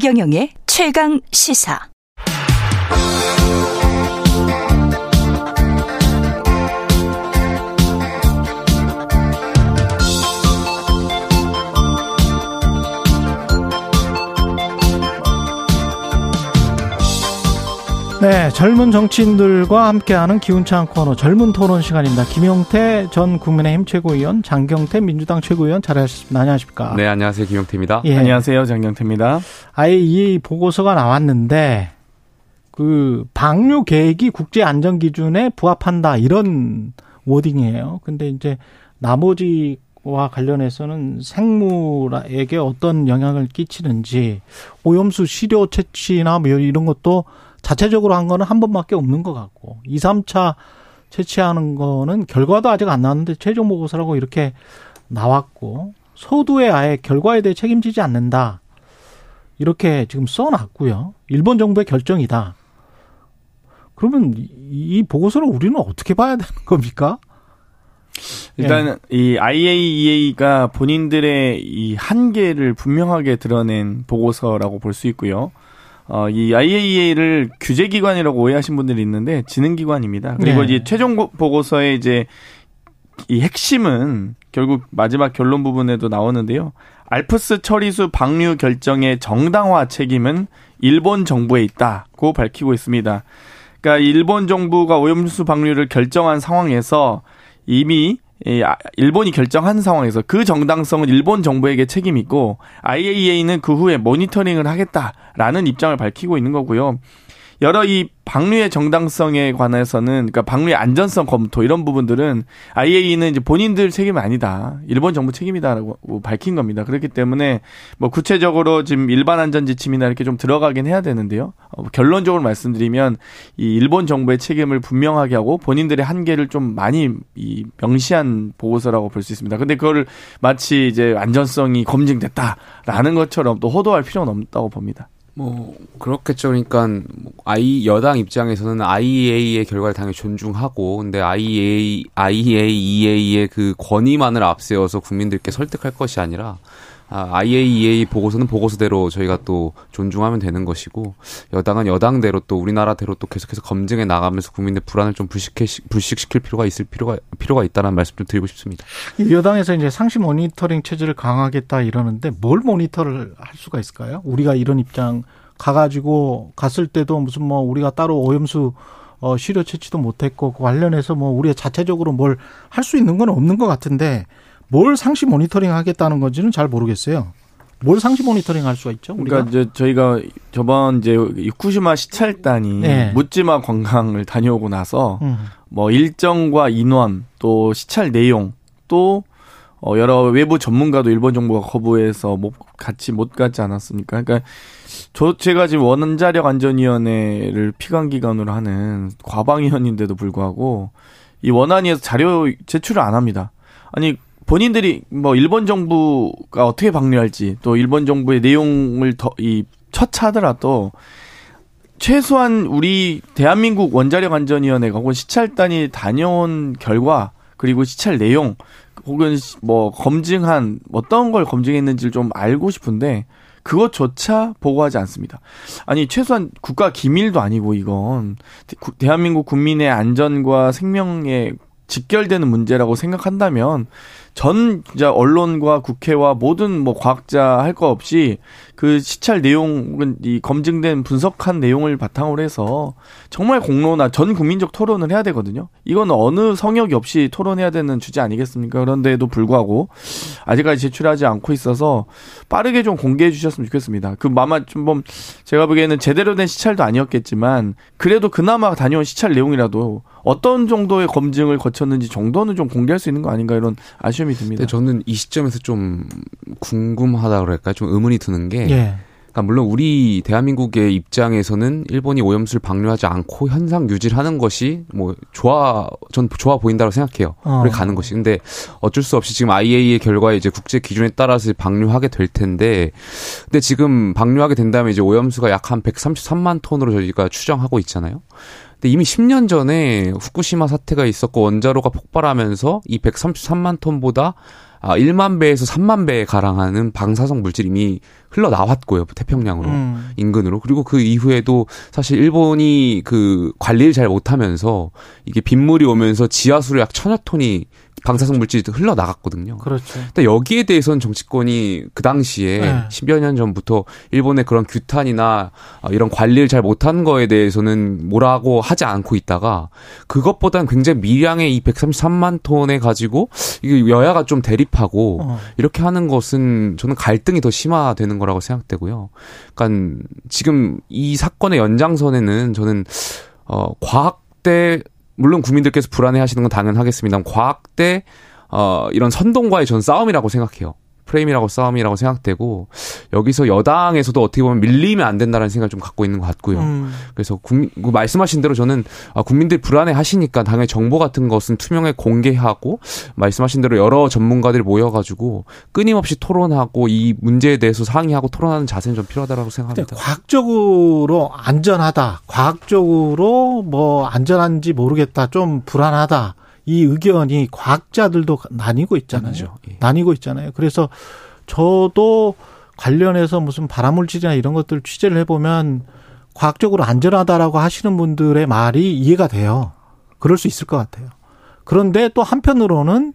최경영의 최강 시사. 네, 젊은 정치인들과 함께하는 기운찬 코너 젊은 토론 시간입니다. 김용태 전 국민의힘 최고위원, 장경태 민주당 최고위원 잘하셨습니다. 안녕하십니까? 네, 안녕하세요. 김용태입니다. 예. 안녕하세요. 장경태입니다. 아예 이 보고서가 나왔는데 그 방류 계획이 국제 안전 기준에 부합한다 이런 워딩이에요. 근데 이제 나머지 와 관련해서는 생물에게 어떤 영향을 끼치는지 오염수 시료 채취나 뭐 이런 것도 자체적으로 한 거는 한 번밖에 없는 것 같고 2, 3차 채취하는 거는 결과도 아직 안 나왔는데 최종 보고서라고 이렇게 나왔고 소두에 아예 결과에 대해 책임지지 않는다. 이렇게 지금 써놨고요. 일본 정부의 결정이다. 그러면 이 보고서를 우리는 어떻게 봐야 되는 겁니까? 일단 예. 이 IAEA가 본인들의 이 한계를 분명하게 드러낸 보고서라고 볼 수 있고요. 어, 이 IAEA를 규제기관이라고 오해하신 분들이 있는데 지능기관입니다. 그리고 네. 이제 최종 보고서의 이제 이 핵심은 결국 마지막 결론 부분에도 나오는데요. 알프스 처리수 방류 결정의 정당화 책임은 일본 정부에 있다고 밝히고 있습니다. 그러니까 일본 정부가 오염수 방류를 결정한 상황에서 이미 아, 일본이 결정한 상황에서 그 정당성은 일본 정부에게 책임이 있고 IAEA는 그 후에 모니터링을 하겠다라는 입장을 밝히고 있는 거고요. 여러 이 방류의 정당성에 관해서는 그러니까 방류의 안전성 검토 이런 부분들은 IAEA는 이제 본인들 책임이 아니다. 일본 정부 책임이다라고 밝힌 겁니다. 그렇기 때문에 뭐 구체적으로 지금 일반 안전 지침이나 이렇게 좀 들어가긴 해야 되는데요. 어, 결론적으로 말씀드리면 이 일본 정부의 책임을 분명하게 하고 본인들의 한계를 좀 많이 이 명시한 보고서라고 볼 수 있습니다. 근데 그거를 마치 이제 안전성이 검증됐다라는 것처럼 또 호도할 필요는 없다고 봅니다. 뭐 그렇겠죠. 그러니까 아이 여당 입장에서는 IEA의 결과를 당연히 존중하고 근데 IEA IAEA의 그 권위만을 앞세워서 국민들께 설득할 것이 아니라 아, IAEA 보고서는 보고서대로 저희가 또 존중하면 되는 것이고 여당은 여당대로 또 우리나라대로 또 계속해서 검증해 나가면서 국민들 불안을 좀 불식해 불식시킬 필요가 있을 필요가 필요가 있다는 말씀 좀 드리고 싶습니다. 여당에서 이제 상시 모니터링 체제를 강화하겠다 이러는데 뭘 모니터를 할 수가 있을까요? 우리가 이런 입장 가가지고 갔을 때도 무슨 뭐 우리가 따로 오염수 어, 시료 채취도 못했고 그 관련해서 뭐 우리가 자체적으로 뭘 할 수 있는 건 없는 것 같은데 뭘 상시 모니터링 하겠다는 건지는 잘 모르겠어요. 뭘 상시 모니터링 할 수가 있죠? 우리가? 그러니까 이제 저희가 저번 이제 후쿠시마 시찰단이 네. 묻지마 관광을 다녀오고 나서 음. 뭐 일정과 인원 또 시찰 내용 또 어, 여러 외부 전문가도 일본 정부가 거부해서 못 같이 못 갔지 않았습니까? 그러니까 저 제가 지금 원자력 안전위원회를 피감 기관으로 하는 과방위원인데도 불구하고 이 원안위에서 자료 제출을 안 합니다. 아니 본인들이 뭐 일본 정부가 어떻게 방류할지 또 일본 정부의 내용을 더 이 처차하더라도 최소한 우리 대한민국 원자력 안전위원회가 혹은 시찰단이 다녀온 결과 그리고 시찰 내용 혹은 뭐 검증한 어떤 걸 검증했는지를 좀 알고 싶은데 그것조차 보고하지 않습니다. 아니 최소한 국가 기밀도 아니고 이건 대한민국 국민의 안전과 생명에 직결되는 문제라고 생각한다면 전 진짜 언론과 국회와 모든 뭐 과학자 할 거 없이 그 시찰 내용은 이 검증된 분석한 내용을 바탕으로 해서 정말 공론화 전 국민적 토론을 해야 되거든요. 이건 어느 성역이 없이 토론해야 되는 주제 아니겠습니까? 그런데도 불구하고 아직까지 제출하지 않고 있어서 빠르게 좀 공개해 주셨으면 좋겠습니다. 그 마마 좀뭐 제가 보기에는 제대로 된 시찰도 아니었겠지만 그래도 그나마 다녀온 시찰 내용이라도 어떤 정도의 검증을 거쳤는지 정도는 좀 공개할 수 있는 거 아닌가 이런 아쉬움이 듭니다. 저는 이 시점에서 좀 궁금하다 그럴까요? 좀 의문이 드는 게 예. 그러니까 물론 우리 대한민국의 입장에서는 일본이 오염수를 방류하지 않고 현상 유지를 하는 것이 뭐 좋아 전 좋아 보인다고 생각해요. 어. 우리 가는 것이 근데 어쩔 수 없이 지금 IAEA 결과에 이제 국제 기준에 따라서 방류하게 될 텐데 근데 지금 방류하게 된다면 이제 오염수가 약 한 133만 톤으로 저희가 추정하고 있잖아요. 근데 이미 10년 전에 후쿠시마 사태가 있었고 원자로가 폭발하면서 이 133만 톤보다 아, 1만 배에서 3만 배에 가량하는 방사성 물질이 이미 흘러나왔고요. 태평양으로 음. 인근으로. 그리고 그 이후에도 사실 일본이 그 관리를 잘 못하면서 이게 빗물이 오면서 지하수로 약 천여 톤이 방사성 물질이 흘러나갔거든요. 그렇죠. 근데 여기에 대해서는 정치권이 그 당시에 네. 10여 년 전부터 일본의 그런 규탄이나 이런 관리를 잘 못한 거에 대해서는 뭐라고 하지 않고 있다가 그것보다는 굉장히 미량의 이 133만 톤에 가지고 이게 여야가 좀 대립하고 어. 이렇게 하는 것은 저는 갈등이 더 심화되는 거라고 생각되고요. 그러니까 지금 이 사건의 연장선에는 저는 어 과학대 물론 국민들께서 불안해하시는 건 당연하겠습니다. 과학 대 어, 이런 선동과의 전 싸움이라고 생각해요. 프레임이라고 싸움이라고 생각되고 여기서 여당에서도 어떻게 보면 밀리면 안 된다는 생각을 좀 갖고 있는 것 같고요. 음. 그래서 국민 그 말씀하신 대로 저는 아, 국민들이 불안해 하시니까 당연히 정보 같은 것은 투명하게 공개하고 말씀하신 대로 여러 전문가들이 모여가지고 끊임없이 토론하고 이 문제에 대해서 상의하고 토론하는 자세는 좀 필요하다고 생각합니다. 과학적으로 안전하다, 과학적으로 뭐 안전한지 모르겠다, 좀 불안하다. 이 의견이 과학자들도 나뉘고 있잖아요. 예. 나뉘고 있잖아요. 그래서 저도 관련해서 무슨 발암물질이나 이런 것들 취재를 해보면 과학적으로 안전하다라고 하시는 분들의 말이 이해가 돼요. 그럴 수 있을 것 같아요. 그런데 또 한편으로는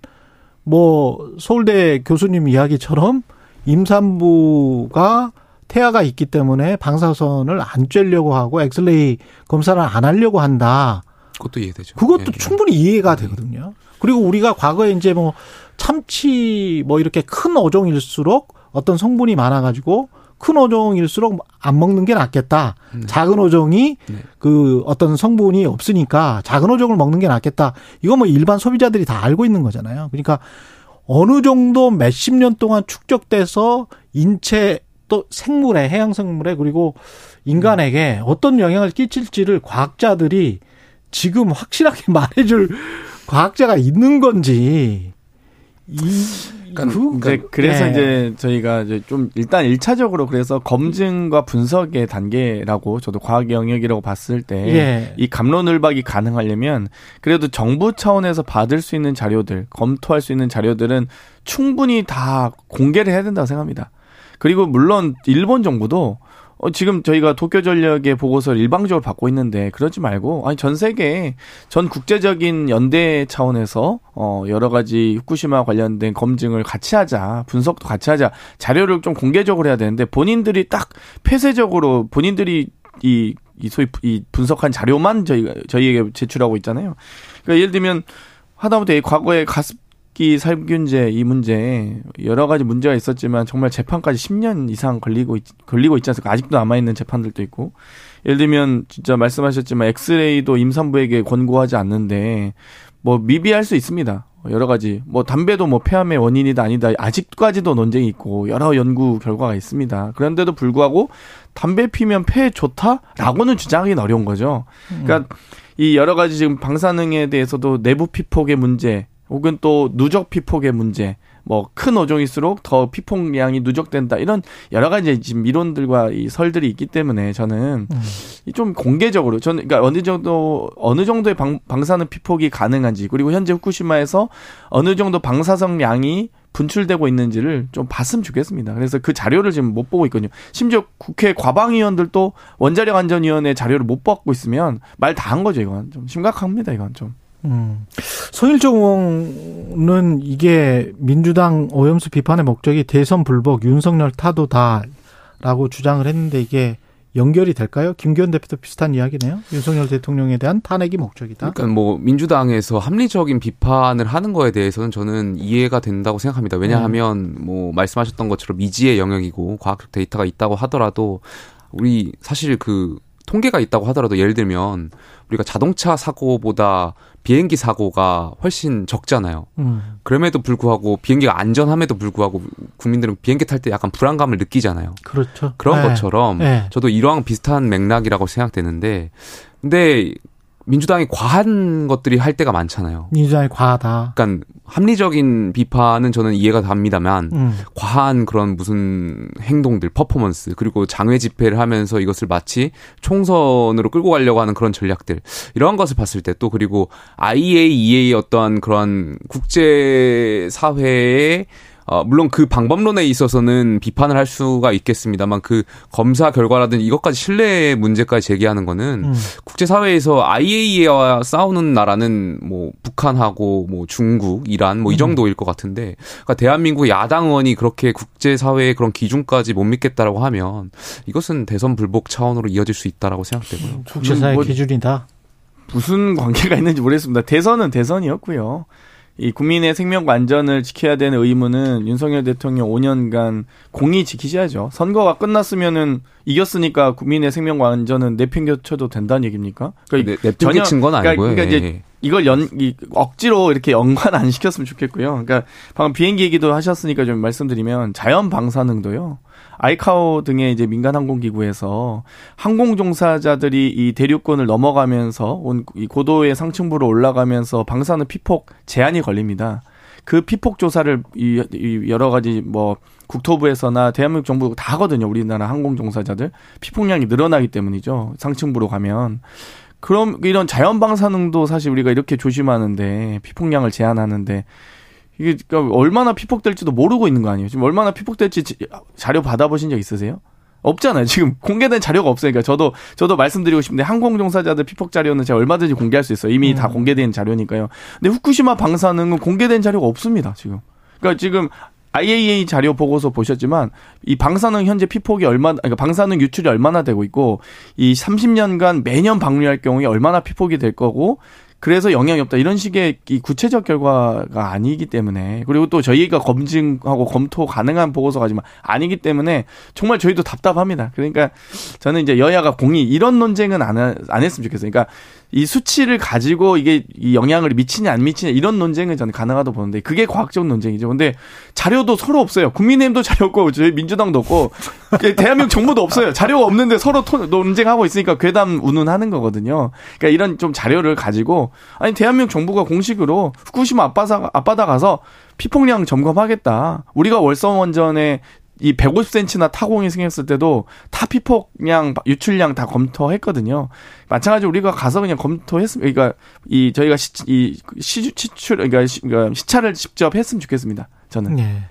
뭐 서울대 교수님 이야기처럼 임산부가 태아가 있기 때문에 방사선을 안 쬐려고 하고 엑스레이 검사를 안 하려고 한다. 그것도 이해되죠. 그것도 예, 예. 충분히 이해가 되거든요. 그리고 우리가 과거에 이제 뭐 참치 뭐 이렇게 큰 어종일수록 어떤 성분이 많아가지고 큰 어종일수록 안 먹는 게 낫겠다. 네. 작은 어종이 네. 그 어떤 성분이 없으니까 작은 어종을 먹는 게 낫겠다. 이거 뭐 일반 소비자들이 다 알고 있는 거잖아요. 그러니까 어느 정도 몇십 년 동안 축적돼서 인체 또 생물에 해양 생물에 그리고 인간에게 어떤 영향을 끼칠지를 과학자들이 지금 확실하게 말해줄 과학자가 있는 건지 이 그러니까 그, 이제 그래서 네. 이제 저희가 이제 좀 일단 일차적으로 그래서 검증과 분석의 단계라고 저도 과학 영역이라고 봤을 때이 예. 감론을박이 가능하려면 그래도 정부 차원에서 받을 수 있는 자료들 검토할 수 있는 자료들은 충분히 다 공개를 해야 된다고 생각합니다. 그리고 물론 일본 정부도 어, 지금 저희가 도쿄전력의 보고서를 일방적으로 받고 있는데 그러지 말고 아니 전 세계 전 국제적인 연대 차원에서 어 여러 가지 후쿠시마 관련된 검증을 같이 하자 분석도 같이 하자 자료를 좀 공개적으로 해야 되는데 본인들이 딱 폐쇄적으로 본인들이 이, 이 소위 이 분석한 자료만 저희가 저희에게 제출하고 있잖아요. 그러니까 예를 들면 하다못해 과거에 가 습기 살균제 이 문제 여러 가지 문제가 있었지만 정말 재판까지 10년 이상 걸리고 있, 걸리고 있지 않습니까? 아직도 남아 있는 재판들도 있고 예를 들면 진짜 말씀하셨지만 엑스레이도 임산부에게 권고하지 않는데 뭐 미비할 수 있습니다. 여러 가지 뭐 담배도 뭐 폐암의 원인이다 아니다 아직까지도 논쟁이 있고 여러 연구 결과가 있습니다. 그런데도 불구하고 담배 피면 폐에 좋다라고는 주장하기는 어려운 거죠. 그러니까 음. 이 여러 가지 지금 방사능에 대해서도 내부 피폭의 문제 혹은 또 누적 피폭의 문제, 뭐 큰 어종일수록 더 피폭량이 누적된다 이런 여러 가지 지금 이론들과 이 설들이 있기 때문에 저는 음. 좀 공개적으로 저는 그러니까 어느 정도 어느 정도의 방, 방사능 피폭이 가능한지 그리고 현재 후쿠시마에서 어느 정도 방사성량이 분출되고 있는지를 좀 봤으면 좋겠습니다. 그래서 그 자료를 지금 못 보고 있거든요. 심지어 국회 과방위원들도 원자력 안전위원회 자료를 못 받고 있으면 말 다 한 거죠. 이건 좀 심각합니다. 이건 좀. 음. 송일정 의원은 이게 민주당 오염수 비판의 목적이 대선 불복, 윤석열 타도다라고 주장을 했는데 이게 연결이 될까요? 김기현 대표도 비슷한 이야기네요. 윤석열 대통령에 대한 탄핵이 목적이다. 그러니까 뭐 민주당에서 합리적인 비판을 하는 거에 대해서는 저는 이해가 된다고 생각합니다. 왜냐하면 음. 뭐 말씀하셨던 것처럼 미지의 영역이고 과학적 데이터가 있다고 하더라도 우리 사실 그 통계가 있다고 하더라도 예를 들면 우리가 자동차 사고보다 비행기 사고가 훨씬 적잖아요. 음. 그럼에도 불구하고 비행기가 안전함에도 불구하고 국민들은 비행기 탈 때 약간 불안감을 느끼잖아요. 그렇죠. 그런 네. 것처럼 네. 저도 이러한 비슷한 맥락이라고 생각되는데 근데 민주당이 과한 것들이 할 때가 많잖아요. 민주당이 과하다. 그러니까 합리적인 비판은 저는 이해가 됩니다만 음. 과한 그런 무슨 행동들, 퍼포먼스 그리고 장외 집회를 하면서 이것을 마치 총선으로 끌고 가려고 하는 그런 전략들 이러한 것을 봤을 때 또 그리고 IAEA 어떠한 그런 국제 사회의 어, 물론 그 방법론에 있어서는 비판을 할 수가 있겠습니다만 그 검사 결과라든지 이것까지 신뢰의 문제까지 제기하는 거는 음. 국제사회에서 IAEA와 싸우는 나라는 뭐 북한하고 뭐 중국, 이란 뭐이 음. 정도일 것 같은데 그러니까 대한민국 야당 의원이 그렇게 국제사회의 그런 기준까지 못 믿겠다라고 하면 이것은 대선 불복 차원으로 이어질 수 있다라고 생각되고요. 국제사회 뭐 기준이다. 무슨 관계가 있는지 모르겠습니다. 대선은 대선이었고요. 이 국민의 생명과 안전을 지켜야 되는 의무는 윤석열 대통령 5년간 공히 지키셔야죠. 선거가 끝났으면은 이겼으니까 국민의 생명과 안전은 내팽겨쳐도 된다는 얘기입니까? 그러니까 내, 내팽겨친 건 그러니까 아니고요. 그러니까, 그러니까 이제 예. 이걸 연, 이, 억지로 이렇게 연관 안 시켰으면 좋겠고요. 그러니까 방금 비행기 얘기도 하셨으니까 좀 말씀드리면 자연 방사능도요. 아이카오 등의 이제 민간 항공기구에서 항공 종사자들이 이 대륙권을 넘어가면서 온 이 고도의 상층부로 올라가면서 방사능 피폭 제한이 걸립니다. 그 피폭 조사를 이, 이 여러 가지 뭐 국토부에서나 대한민국 정부 다 하거든요. 우리나라 항공 종사자들 피폭량이 늘어나기 때문이죠. 상층부로 가면 그럼 이런 자연 방사능도 사실 우리가 이렇게 조심하는데 피폭량을 제한하는데 이게 그러니까 얼마나 피폭될지도 모르고 있는 거 아니에요. 지금 얼마나 피폭될지 자료 받아보신 적 있으세요? 없잖아요. 지금 공개된 자료가 없으니까 저도 저도 말씀드리고 싶은데 항공 종사자들 피폭 자료는 제가 얼마든지 공개할 수 있어요. 이미 음. 다 공개된 자료니까요. 근데 후쿠시마 방사능은 공개된 자료가 없습니다. 지금. 그러니까 지금 IAEA 자료 보고서 보셨지만 이 방사능 현재 피폭이 얼마 그러니까 방사능 유출이 얼마나 되고 있고 이 30년간 매년 방류할 경우에 얼마나 피폭이 될 거고 그래서 영향이 없다 이런 식의 이 구체적 결과가 아니기 때문에 그리고 또 저희가 검증하고 검토 가능한 보고서가 지만 아니기 때문에 정말 저희도 답답합니다. 그러니까 저는 이제 여야가 공이 이런 논쟁은 안, 안 했으면 좋겠어요. 그러니까 이 수치를 가지고 이게 이 영향을 미치냐 안 미치냐 이런 논쟁은 저는 가능하다고 보는데 그게 과학적 논쟁이죠. 근데 자료도 서로 없어요. 국민의힘도 자료 없고 저희 민주당도 없고 대한민국 정부도 없어요. 자료가 없는데 서로 토, 논쟁하고 있으니까 괴담 운운하는 거거든요. 그러니까 이런 좀 자료를 가지고 아니 대한민국 정부가 공식으로 후쿠시마 앞바다 앞바다 가서 피폭량 점검하겠다. 우리가 월성 원전에 이 150cm나 타공이 생겼을 때도 타 피폭량 유출량 다 검토했거든요. 마찬가지로 우리가 가서 그냥 검토했으면 그러니까 이 저희가 시, 이 시, 시출 그러니까, 시, 그러니까 시차를 직접 했으면 좋겠습니다. 저는. 네.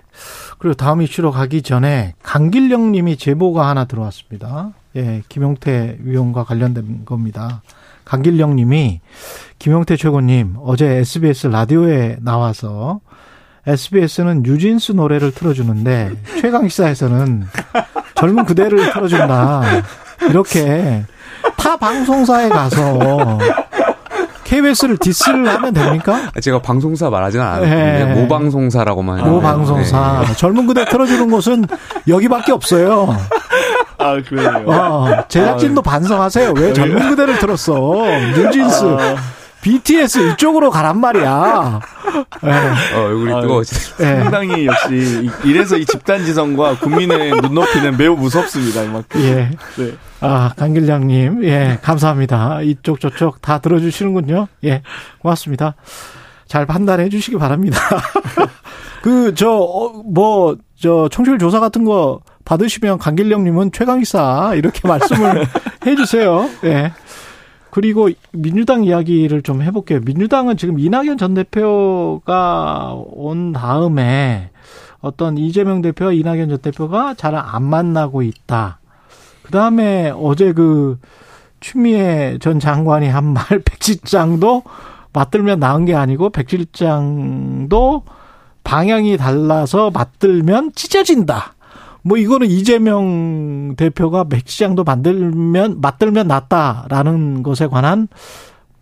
그리고 다음 이슈로 가기 전에 강길령 님이 제보가 하나 들어왔습니다. 예, 김용태 위원과 관련된 겁니다. 강길령 님이 김용태 최고님 어제 SBS 라디오에 나와서 SBS는 유진스 노래를 틀어주는데 최강시사에서는 젊은 그대를 틀어준다. 이렇게 타 방송사에 가서 KBS를 디스를 하면 됩니까? 제가 방송사 말하지는 않았는데 네. 모방송사라고만 모방송사 네. 젊은 그대 틀어주는 곳은 여기밖에 없어요. 아 그래요. 어, 제작진도 아, 반성하세요. 왜 젊은 그대를 틀었어? 뉴진스. 아. BTS 이쪽으로 가란 말이야. 네. 어, 얼굴이 아, 뜨거워지. 네. 상당히 역시 이래서 이 집단 지성과 국민의 눈높이는 매우 무섭습니다. 이만큼. 예. 네. 아 강길장님, 예, 감사합니다. 이쪽 저쪽 다 들어주시는군요. 예, 고맙습니다. 잘 판단해 주시기 바랍니다. 그, 저, 어, 뭐, 저, 청취율 조사 같은 거 받으시면 강길령님은 최강기사 이렇게 말씀을 해 주세요. 예. 그리고 민주당 이야기를 좀 해볼게요. 민주당은 지금 이낙연 전 대표가 온 다음에 어떤 이재명 대표와 이낙연 전 대표가 잘 안 만나고 있다. 그 다음에 어제 그 추미애 전 장관이 한 말 백실장도 맞들면 나은 게 아니고 백실장도 방향이 달라서 맞들면 찢어진다. 뭐 이거는 이재명 대표가 맥시장도 만들면 맞들면 낫다라는 것에 관한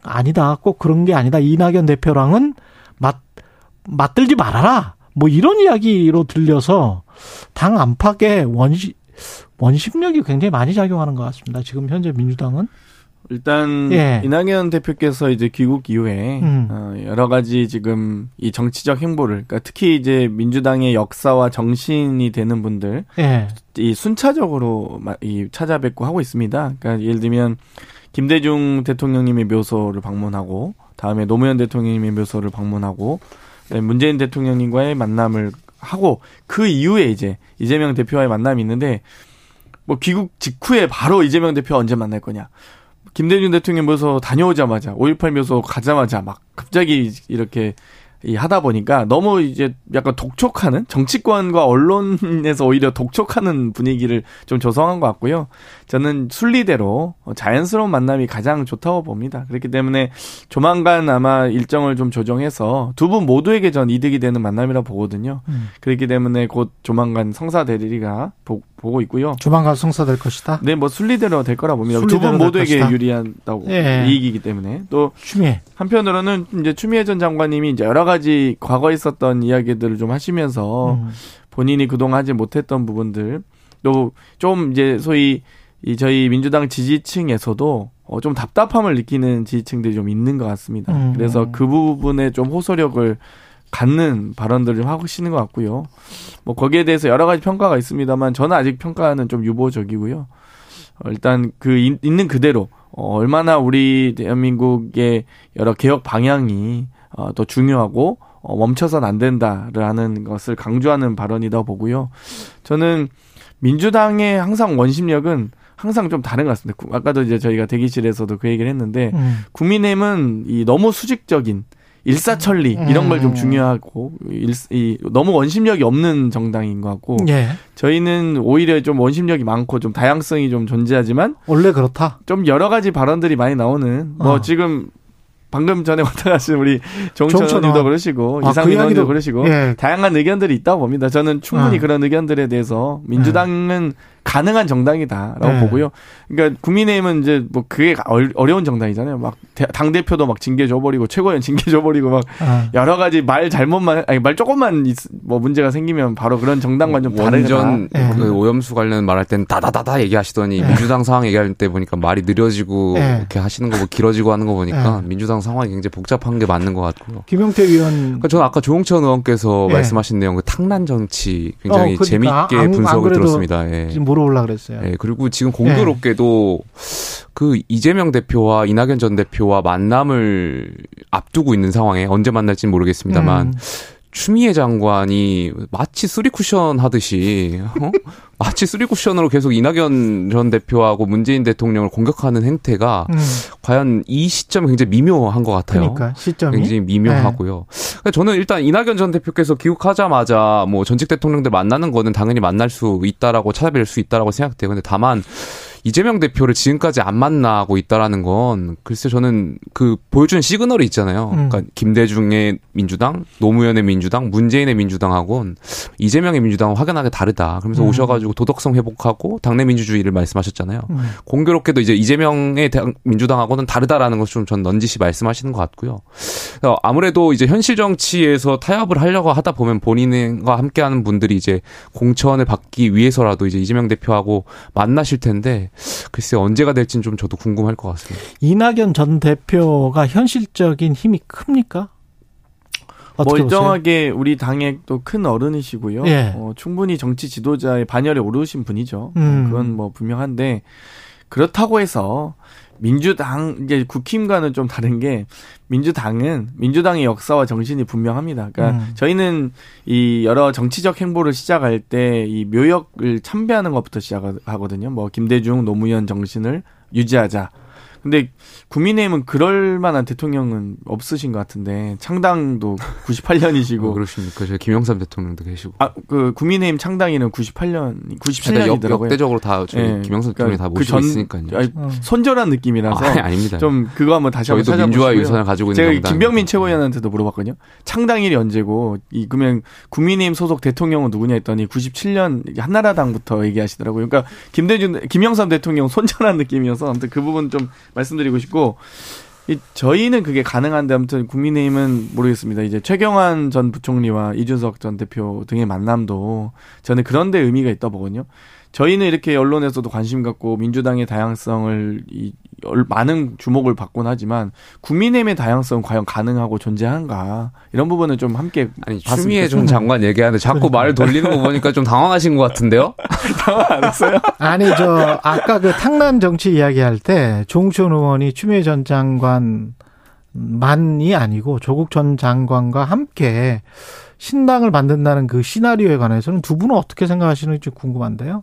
아니다. 꼭 그런 게 아니다. 이낙연 대표랑은 맞 맞들지 말아라. 뭐 이런 이야기로 들려서 당 안팎에 원시 원심력이 굉장히 많이 작용하는 것 같습니다. 지금 현재 민주당은 일단 예. 이낙연 대표께서 이제 귀국 이후에 음. 어, 여러 가지 지금 이 정치적 행보를 그러니까 특히 이제 민주당의 역사와 정신이 되는 분들 예. 이 순차적으로 이 찾아뵙고 하고 있습니다. 그러니까 예를 들면 김대중 대통령님의 묘소를 방문하고 다음에 노무현 대통령님의 묘소를 방문하고 문재인 대통령님과의 만남을 하고 그 이후에 이제 이재명 대표와의 만남이 있는데 뭐 귀국 직후에 바로 이재명 대표 언제 만날 거냐. 김대중 대통령 묘소 다녀오자마자 5.18 묘소 가자마자 막 갑자기 이렇게 이 하다 보니까 너무 이제 약간 독촉하는 정치권과 언론에서 오히려 독촉하는 분위기를 좀 조성한 것 같고요. 저는 순리대로 자연스러운 만남이 가장 좋다고 봅니다. 그렇기 때문에 조만간 아마 일정을 좀 조정해서 두 분 모두에게 전 이득이 되는 만남이라 보거든요. 음. 그렇기 때문에 곧 조만간 성사 대리가 보고 있고요. 조만간 성사될 것이다. 네, 뭐 순리대로 될 거라 봅니다. 두 분 모두에게 유리한다고 예. 이익이기 때문에 또 추미애 한편으로는 이제 추미애 전 장관님이 이제 여러 가지 과거에 있었던 이야기들을 좀 하시면서 음. 본인이 그동안 하지 못했던 부분들 또 좀 이제 소위 이 저희 민주당 지지층에서도 어, 좀 답답함을 느끼는 지지층들이 좀 있는 것 같습니다. 음. 그래서 그 부분에 좀 호소력을 갖는 발언들을 좀 하시는 것 같고요. 뭐 거기에 대해서 여러 가지 평가가 있습니다만 저는 아직 평가는 좀 유보적이고요. 어, 일단 그 있는 그대로 어, 얼마나 우리 대한민국의 여러 개혁 방향이 어, 더 중요하고 어, 멈춰선 안 된다라는 것을 강조하는 발언이다 보고요. 저는 민주당의 항상 원심력은 항상 좀 다른 것 같습니다. 아까도 이제 저희가 대기실에서도 그 얘기를 했는데 음. 국민의힘은 이 너무 수직적인 일사천리 음. 이런 걸 좀 중요하고 일, 이, 너무 원심력이 없는 정당인 것 같고 예. 저희는 오히려 좀 원심력이 많고 좀 다양성이 좀 존재하지만 원래 그렇다. 좀 여러 가지 발언들이 많이 나오는 뭐 어. 지금 방금 전에 왔다 가신 우리 정천 의원님도 그러시고 아, 이상민 그 그러시고 예. 다양한 의견들이 있다고 봅니다. 저는 충분히 아. 그런 의견들에 대해서 민주당은 예. 가능한 정당이다라고 네. 보고요. 그러니까 국민의힘은 이제 뭐 그게 어려운 정당이잖아요. 막당 대표도 막 징계 줘버리고 최고위원 징계 줘버리고 막 아. 여러 가지 말 잘못만 아니 말 조금만 뭐 문제가 생기면 바로 그런 정당과 좀 다르다. 완전 네. 그 오염수 관련 말할 때는 다다다다 얘기하시더니 네. 민주당 상황 얘기할 때 보니까 말이 느려지고 네. 이렇게 하시는 거뭐 길어지고 하는 거 보니까 네. 민주당 상황이 굉장히 복잡한 게 맞는 것 같고요. 김용태 의원. 그러니까 저는 아까 조응천 의원께서 네. 말씀하신 내용 그 당랑 정치 굉장히 어, 그러니까. 재미있게 아, 분석을 들었습니다. 예. 물어보려 그랬어요. 네, 그리고 지금 공교롭게도 네. 그 이재명 대표와 이낙연 전 대표와 만남을 앞두고 있는 상황에 언제 만날지는 모르겠습니다만 음. 추미애 장관이 마치 쓰리 쿠션 하듯이 어? 마치 쓰리 쿠션으로 계속 이낙연 전 대표하고 문재인 대통령을 공격하는 행태가 음. 과연 이 시점이 굉장히 미묘한 것 같아요. 그러니까 시점이 굉장히 미묘하고요. 네. 저는 일단 이낙연 전 대표께서 귀국하자마자 뭐 전직 대통령들 만나는 거는 당연히 만날 수 있다라고 찾아뵐 수 있다라고 생각돼요. 근데 다만 이재명 대표를 지금까지 안 만나고 있다라는 건 글쎄 저는 그 보여주는 시그널이 있잖아요. 음. 그러니까 김대중의 민주당, 노무현의 민주당, 문재인의 민주당하고는 이재명의 민주당은 확연하게 다르다. 그러면서 음. 오셔가지고 도덕성 회복하고 당내 민주주의를 말씀하셨잖아요. 음. 공교롭게도 이제 이재명의 민주당하고는 다르다라는 것을 좀 전 넌지시 말씀하시는 것 같고요. 아무래도 이제 현실 정치에서 타협을 하려고 하다 보면 본인과 함께하는 분들이 이제 공천을 받기 위해서라도 이제 이재명 대표하고 만나실 텐데 글쎄 언제가 될지는 좀 저도 궁금할 것 같습니다. 이낙연 전 대표가 현실적인 힘이 큽니까? 멀쩡하게 보세요? 우리 당의 또 큰 어른이시고요. 예. 어, 충분히 정치 지도자의 반열에 오르신 분이죠. 음. 그건 뭐 분명한데 그렇다고 해서 민주당 이제 국힘과는 좀 다른 게 민주당은 민주당의 역사와 정신이 분명합니다. 그러니까 음. 저희는 이 여러 정치적 행보를 시작할 때 이 묘역을 참배하는 것부터 시작하거든요. 뭐 김대중 노무현 정신을 유지하자. 근데 국민의힘은 그럴 만한 대통령은 없으신 것 같은데 창당도 98년이시고 어, 그렇습니까? 저 김영삼 대통령도 계시고 아그 국민의힘 창당일은 98년 97년이더라고요. 역대적으로 다 저희 네. 김영삼 대통령이 그러니까 다 모시고 그 있으니까요. 아니, 어. 손절한 느낌이라서 아, 아닙니다. 좀 그거 한번 다시 한번 찾아보시고요. 민주화 유산을 가지고 있는 제가 김병민 최고위원한테도 물어봤거든요. 창당일이 언제고 이 그러면 국민의힘 소속 대통령은 누구냐 했더니 97년 한나라당부터 얘기하시더라고요. 그러니까 김대중 김영삼 대통령 손절한 느낌이어서 아무튼 그 부분 좀 말씀드리고 싶고 이 저희는 그게 가능한데 아무튼 국민의힘은 모르겠습니다. 이제 최경환 전 부총리와 이준석 전 대표 등의 만남도 저는 그런데 의미가 있다 보거든요. 저희는 이렇게 언론에서도 관심 갖고 민주당의 다양성을 이 많은 주목을 받곤 하지만 국민의힘의 다양성은 과연 가능하고 존재한가 이런 부분은 좀 함께 아니 추미애 전 장관 얘기하는데 자꾸 말을 돌리는 거 보니까 좀 당황하신 것 같은데요? 당황 안 했어요? 아니 저 아까 그 탕남 정치 이야기할 때 종천 의원이 추미애 전 장관 만이 아니고 조국 전 장관과 함께 신당을 만든다는 그 시나리오에 관해서는 두 분은 어떻게 생각하시는지 궁금한데요.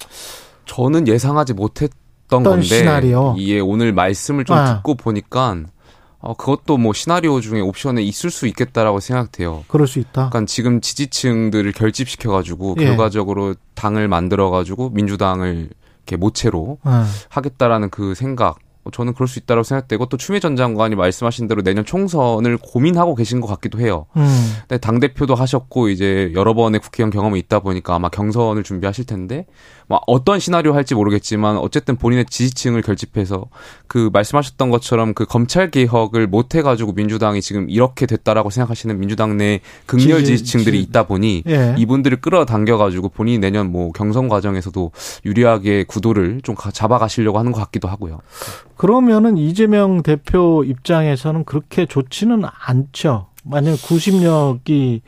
저는 예상하지 못했던 건데 시나리오. 이게 오늘 말씀을 좀 아. 듣고 보니까 어, 그것도 뭐 시나리오 중에 옵션에 있을 수 있겠다라고 생각돼요. 그럴 수 있다. 그러니까 지금 지지층들을 결집시켜가지고 예. 결과적으로 당을 만들어가지고 민주당을 이렇게 모체로 예. 하겠다라는 그 생각 뭐 저는 그럴 수 있다고 생각되고 또 추미애 전 장관이 말씀하신 대로 내년 총선을 고민하고 계신 것 같기도 해요. 음. 근데 당 대표도 하셨고 이제 여러 번의 국회의원 경험이 있다 보니까 아마 경선을 준비하실 텐데 뭐 어떤 시나리오 할지 모르겠지만 어쨌든 본인의 지지층을 결집해서 그 말씀하셨던 것처럼 그 검찰 개혁을 못 해가지고 민주당이 지금 이렇게 됐다라고 생각하시는 민주당 내 극렬 지지, 층들이 있다 보니 예. 이분들을 끌어당겨가지고 본인이 내년 뭐 경선 과정에서도 유리하게 구도를 좀 잡아가시려고 하는 것 같기도 하고요. 그러면은 이재명 대표 입장에서는 그렇게 좋지는 않죠. 만약 90력이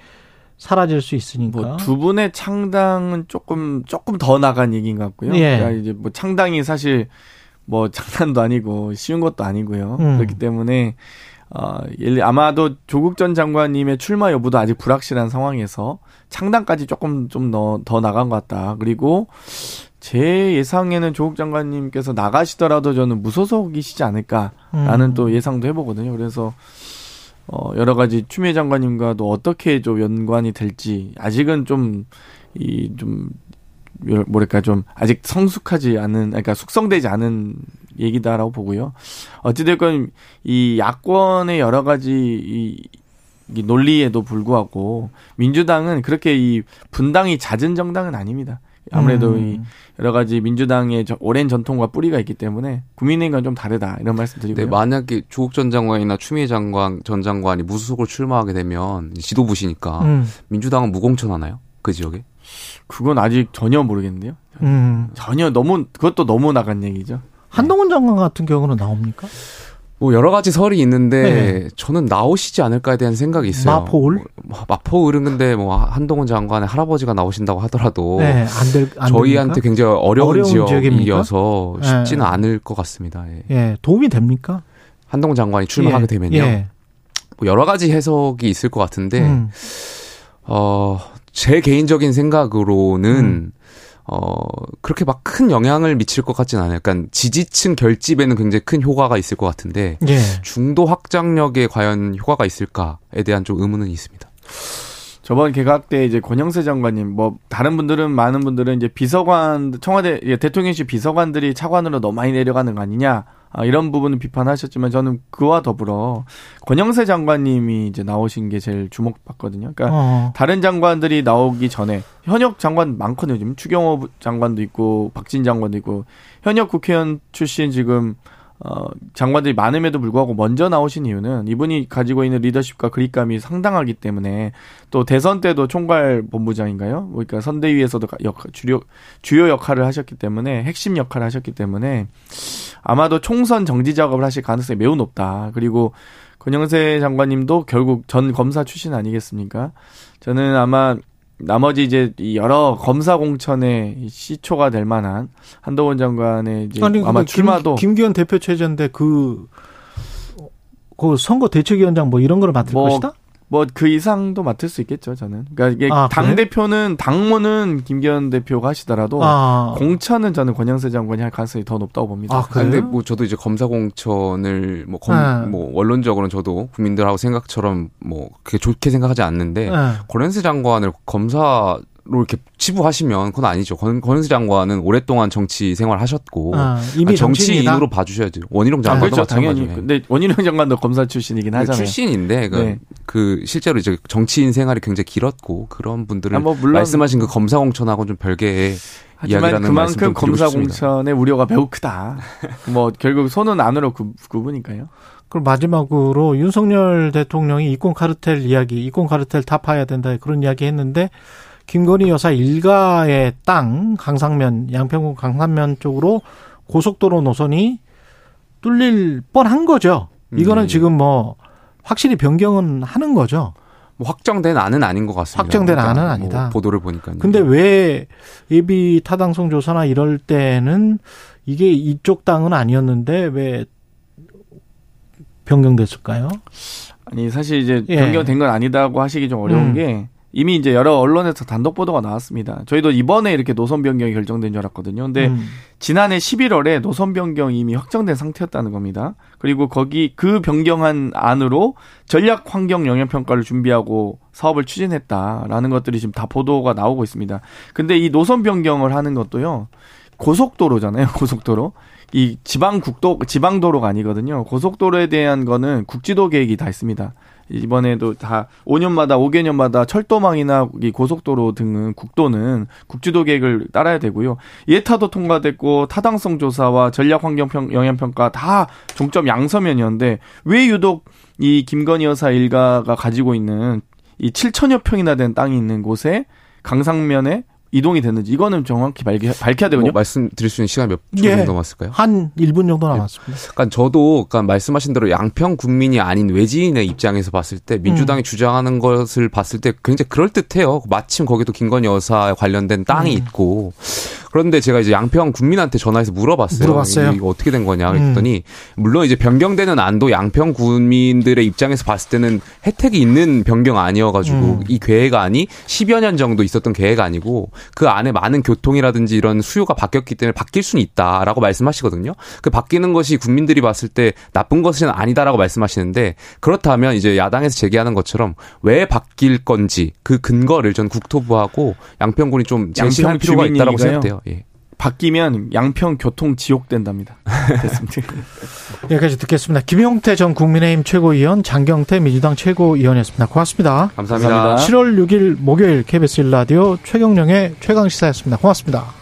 사라질 수 있으니까. 뭐 두 분의 창당은 조금 조금 더 나간 얘기인 것 같고요. 예. 그러니까 이제 뭐 창당이 사실 뭐 장난도 아니고 쉬운 것도 아니고요. 음. 그렇기 때문에 어 아마도 조국 전 장관님의 출마 여부도 아직 불확실한 상황에서 창당까지 조금 좀 더 더 나간 것 같다. 그리고 제 예상에는 조국 장관님께서 나가시더라도 저는 무소속이시지 않을까라는 음. 또 예상도 해보거든요. 그래서 어, 여러 가지 추미애 장관님과도 어떻게 좀 연관이 될지 아직은 좀, 이, 좀, 뭐랄까, 좀, 아직 성숙하지 않은, 그러니까 숙성되지 않은 얘기다라고 보고요. 어찌됐건, 이 야권의 여러 가지, 이, 이 논리에도 불구하고, 민주당은 그렇게 이 분당이 잦은 정당은 아닙니다. 아무래도 음. 이 여러 가지 민주당의 오랜 전통과 뿌리가 있기 때문에 국민의힘과 좀 다르다 이런 말씀 드리고요. 네, 만약에 조국 전 장관이나 추미애 장관 전 장관이 무소속으로 출마하게 되면 지도부시니까 음. 민주당은 무공천하나요? 그 지역에? 그건 아직 전혀 모르겠는데요. 음. 전혀 너무 그것도 너무 나간 얘기죠. 한동훈 장관 같은 경우는 나옵니까? 뭐 여러 가지 설이 있는데 네. 저는 나오시지 않을까에 대한 생각이 있어요. 마포울? 뭐, 마포울은 근데 뭐 한동훈 장관의 할아버지가 나오신다고 하더라도 네, 안 될, 안 저희한테 됩니까? 굉장히 어려운, 어려운 지역이어서 네. 쉽지는 네. 않을 것 같습니다. 예. 예. 도움이 됩니까? 한동훈 장관이 출마하게 예. 되면요. 예. 뭐 여러 가지 해석이 있을 것 같은데 음. 어제 개인적인 생각으로는 음. 어, 그렇게 막 큰 영향을 미칠 것 같진 않아요. 그러니까 지지층 결집에는 굉장히 큰 효과가 있을 것 같은데 예. 중도 확장력에 과연 효과가 있을까에 대한 좀 의문은 있습니다. 저번 개각 때 이제 권영세 장관님 뭐 다른 분들은 많은 분들은 이제 비서관 청와대 대통령실 비서관들이 차관으로 너무 많이 내려가는 거 아니냐 아, 이런 부분은 비판하셨지만 저는 그와 더불어 권영세 장관님이 이제 나오신 게 제일 주목받거든요. 그러니까 어. 다른 장관들이 나오기 전에 현역 장관 많거든요. 지금 추경호 장관도 있고 박진 장관도 있고 현역 국회의원 출신 지금 어, 장관들이 많음에도 불구하고 먼저 나오신 이유는 이분이 가지고 있는 리더십과 그립감이 상당하기 때문에 또 대선 때도 총괄 본부장인가요? 그러니까 선대위에서도 역, 주요, 주요 역할을 하셨기 때문에 핵심 역할을 하셨기 때문에 아마도 총선 정지 작업을 하실 가능성이 매우 높다. 그리고 권영세 장관님도 결국 전 검사 출신 아니겠습니까? 저는 아마 나머지 이제 여러 검사 공천의 시초가 될 만한 한동훈 장관의 이제 아니, 아마 출마도 김, 기현 대표 체제인데 그, 그 선거 대책위원장 뭐 이런 거를 맡을 뭐, 것이다? 뭐 그 이상도 맡을 수 있겠죠, 저는. 그러니까 이게 아, 당? 대표는 당무는 김기현 대표가 하시더라도 아. 공천은 저는 권영세 장관이 할 가능성이 더 높다고 봅니다. 아, 그런데 뭐 저도 이제 검사 공천을 뭐, 검, 네. 뭐 원론적으로는 저도 국민들하고 생각처럼 뭐 그게 좋게 생각하지 않는데 네. 권영세 장관을 검사 로 이렇게 치부하시면 그건 아니죠. 권, 권은수 장관은 오랫동안 정치 생활 하셨고 아, 이미 아, 정치인으로 봐주셔야죠. 원희룡 장관도 아, 그렇죠, 당연히. 근데 원희룡 장관도 검사 출신이긴 하잖아요. 출신인데 그, 네. 그, 실제로 이제 정치인 생활이 굉장히 길었고 그런 분들을 아, 뭐 물론 말씀하신 그 검사 공천하고 좀 별개의 하지만 그만큼 검사 공천의 우려가 매우 크다. 뭐 결국 손은 안으로 구, 구분이니까요. 그럼 마지막으로 윤석열 대통령이 이권 카르텔 이야기, 이권 카르텔 타파해야 된다 그런 이야기 했는데 김건희 여사 일가의 땅 강상면 양평군 강상면 쪽으로 고속도로 노선이 뚫릴 뻔한 거죠. 이거는 음. 지금 뭐 확실히 변경은 하는 거죠. 뭐 확정된 안은 아닌 것 같습니다. 확정된 그러니까 안은 뭐 아니다. 뭐 보도를 보니까. 근데 왜 예비 타당성 조사나 이럴 때는 이게 이쪽 당은 아니었는데 왜 변경됐을까요? 아니 사실 이제 예. 변경된 건 아니다고 하시기 좀 어려운 음. 게 이미 이제 여러 언론에서 단독 보도가 나왔습니다. 저희도 이번에 이렇게 노선 변경이 결정된 줄 알았거든요. 근데 음. 지난해 11월에 노선 변경이 이미 확정된 상태였다는 겁니다. 그리고 거기 그 변경한 안으로 전략 환경 영향 평가를 준비하고 사업을 추진했다라는 것들이 지금 다 보도가 나오고 있습니다. 근데 이 노선 변경을 하는 것도요. 고속도로잖아요. 고속도로. 이 지방 국도 지방 도로가 아니거든요. 고속도로에 대한 거는 국지도 계획이 다 있습니다. 이번에도 다 5년마다 5개년마다 철도망이나 이 고속도로 등은 국도는 국지도 계획을 따라야 되고요. 예타도 통과됐고 타당성 조사와 전략 환경 영향 평가 다 종점 양서면이었는데 왜 유독 이 김건희 여사 일가가 가지고 있는 이 7천여 평이나 된 땅이 있는 곳에 강상면에 이동이 됐는지 이거는 정확히 밝혀, 야 되거든요. 뭐 말씀드릴 수 있는 시간 몇초 예. 정도 남았을까요? 한 1분 정도 남았습니다. 예. 그러니까 저도 그러니까 말씀하신 대로 양평 국민이 아닌 외지인의 입장에서 봤을 때 민주당이 음. 주장하는 것을 봤을 때 굉장히 그럴 듯해요. 마침 거기도 김건희 여사 관련된 땅이 음. 있고 그런데 제가 이제 양평 국민한테 전화해서 물어봤어요. 물어봤어요. 이거 어떻게 된 거냐 그랬더니 음. 물론 이제 변경되는 안도 양평 국민들의 입장에서 봤을 때는 혜택이 있는 변경 아니어가지고 음. 이 계획안이 10여 년 정도 있었던 계획 아니고 그 안에 많은 교통이라든지 이런 수요가 바뀌었기 때문에 바뀔 수는 있다라고 말씀하시거든요. 그 바뀌는 것이 국민들이 봤을 때 나쁜 것은 아니다라고 말씀하시는데 그렇다면 이제 야당에서 제기하는 것처럼 왜 바뀔 건지 그 근거를 전 국토부하고 양평군이 좀 제시할 필요가 있다라고 생각돼요. 예. 바뀌면 양평 교통 지옥 된답니다. 됐습니다. 여기까지 듣겠습니다. 김용태 전 국민의힘 최고위원, 장경태 민주당 최고위원이었습니다. 고맙습니다. 감사합니다. 7월 6일 목요일 KBS 1라디오 최경령의 최강시사였습니다. 고맙습니다.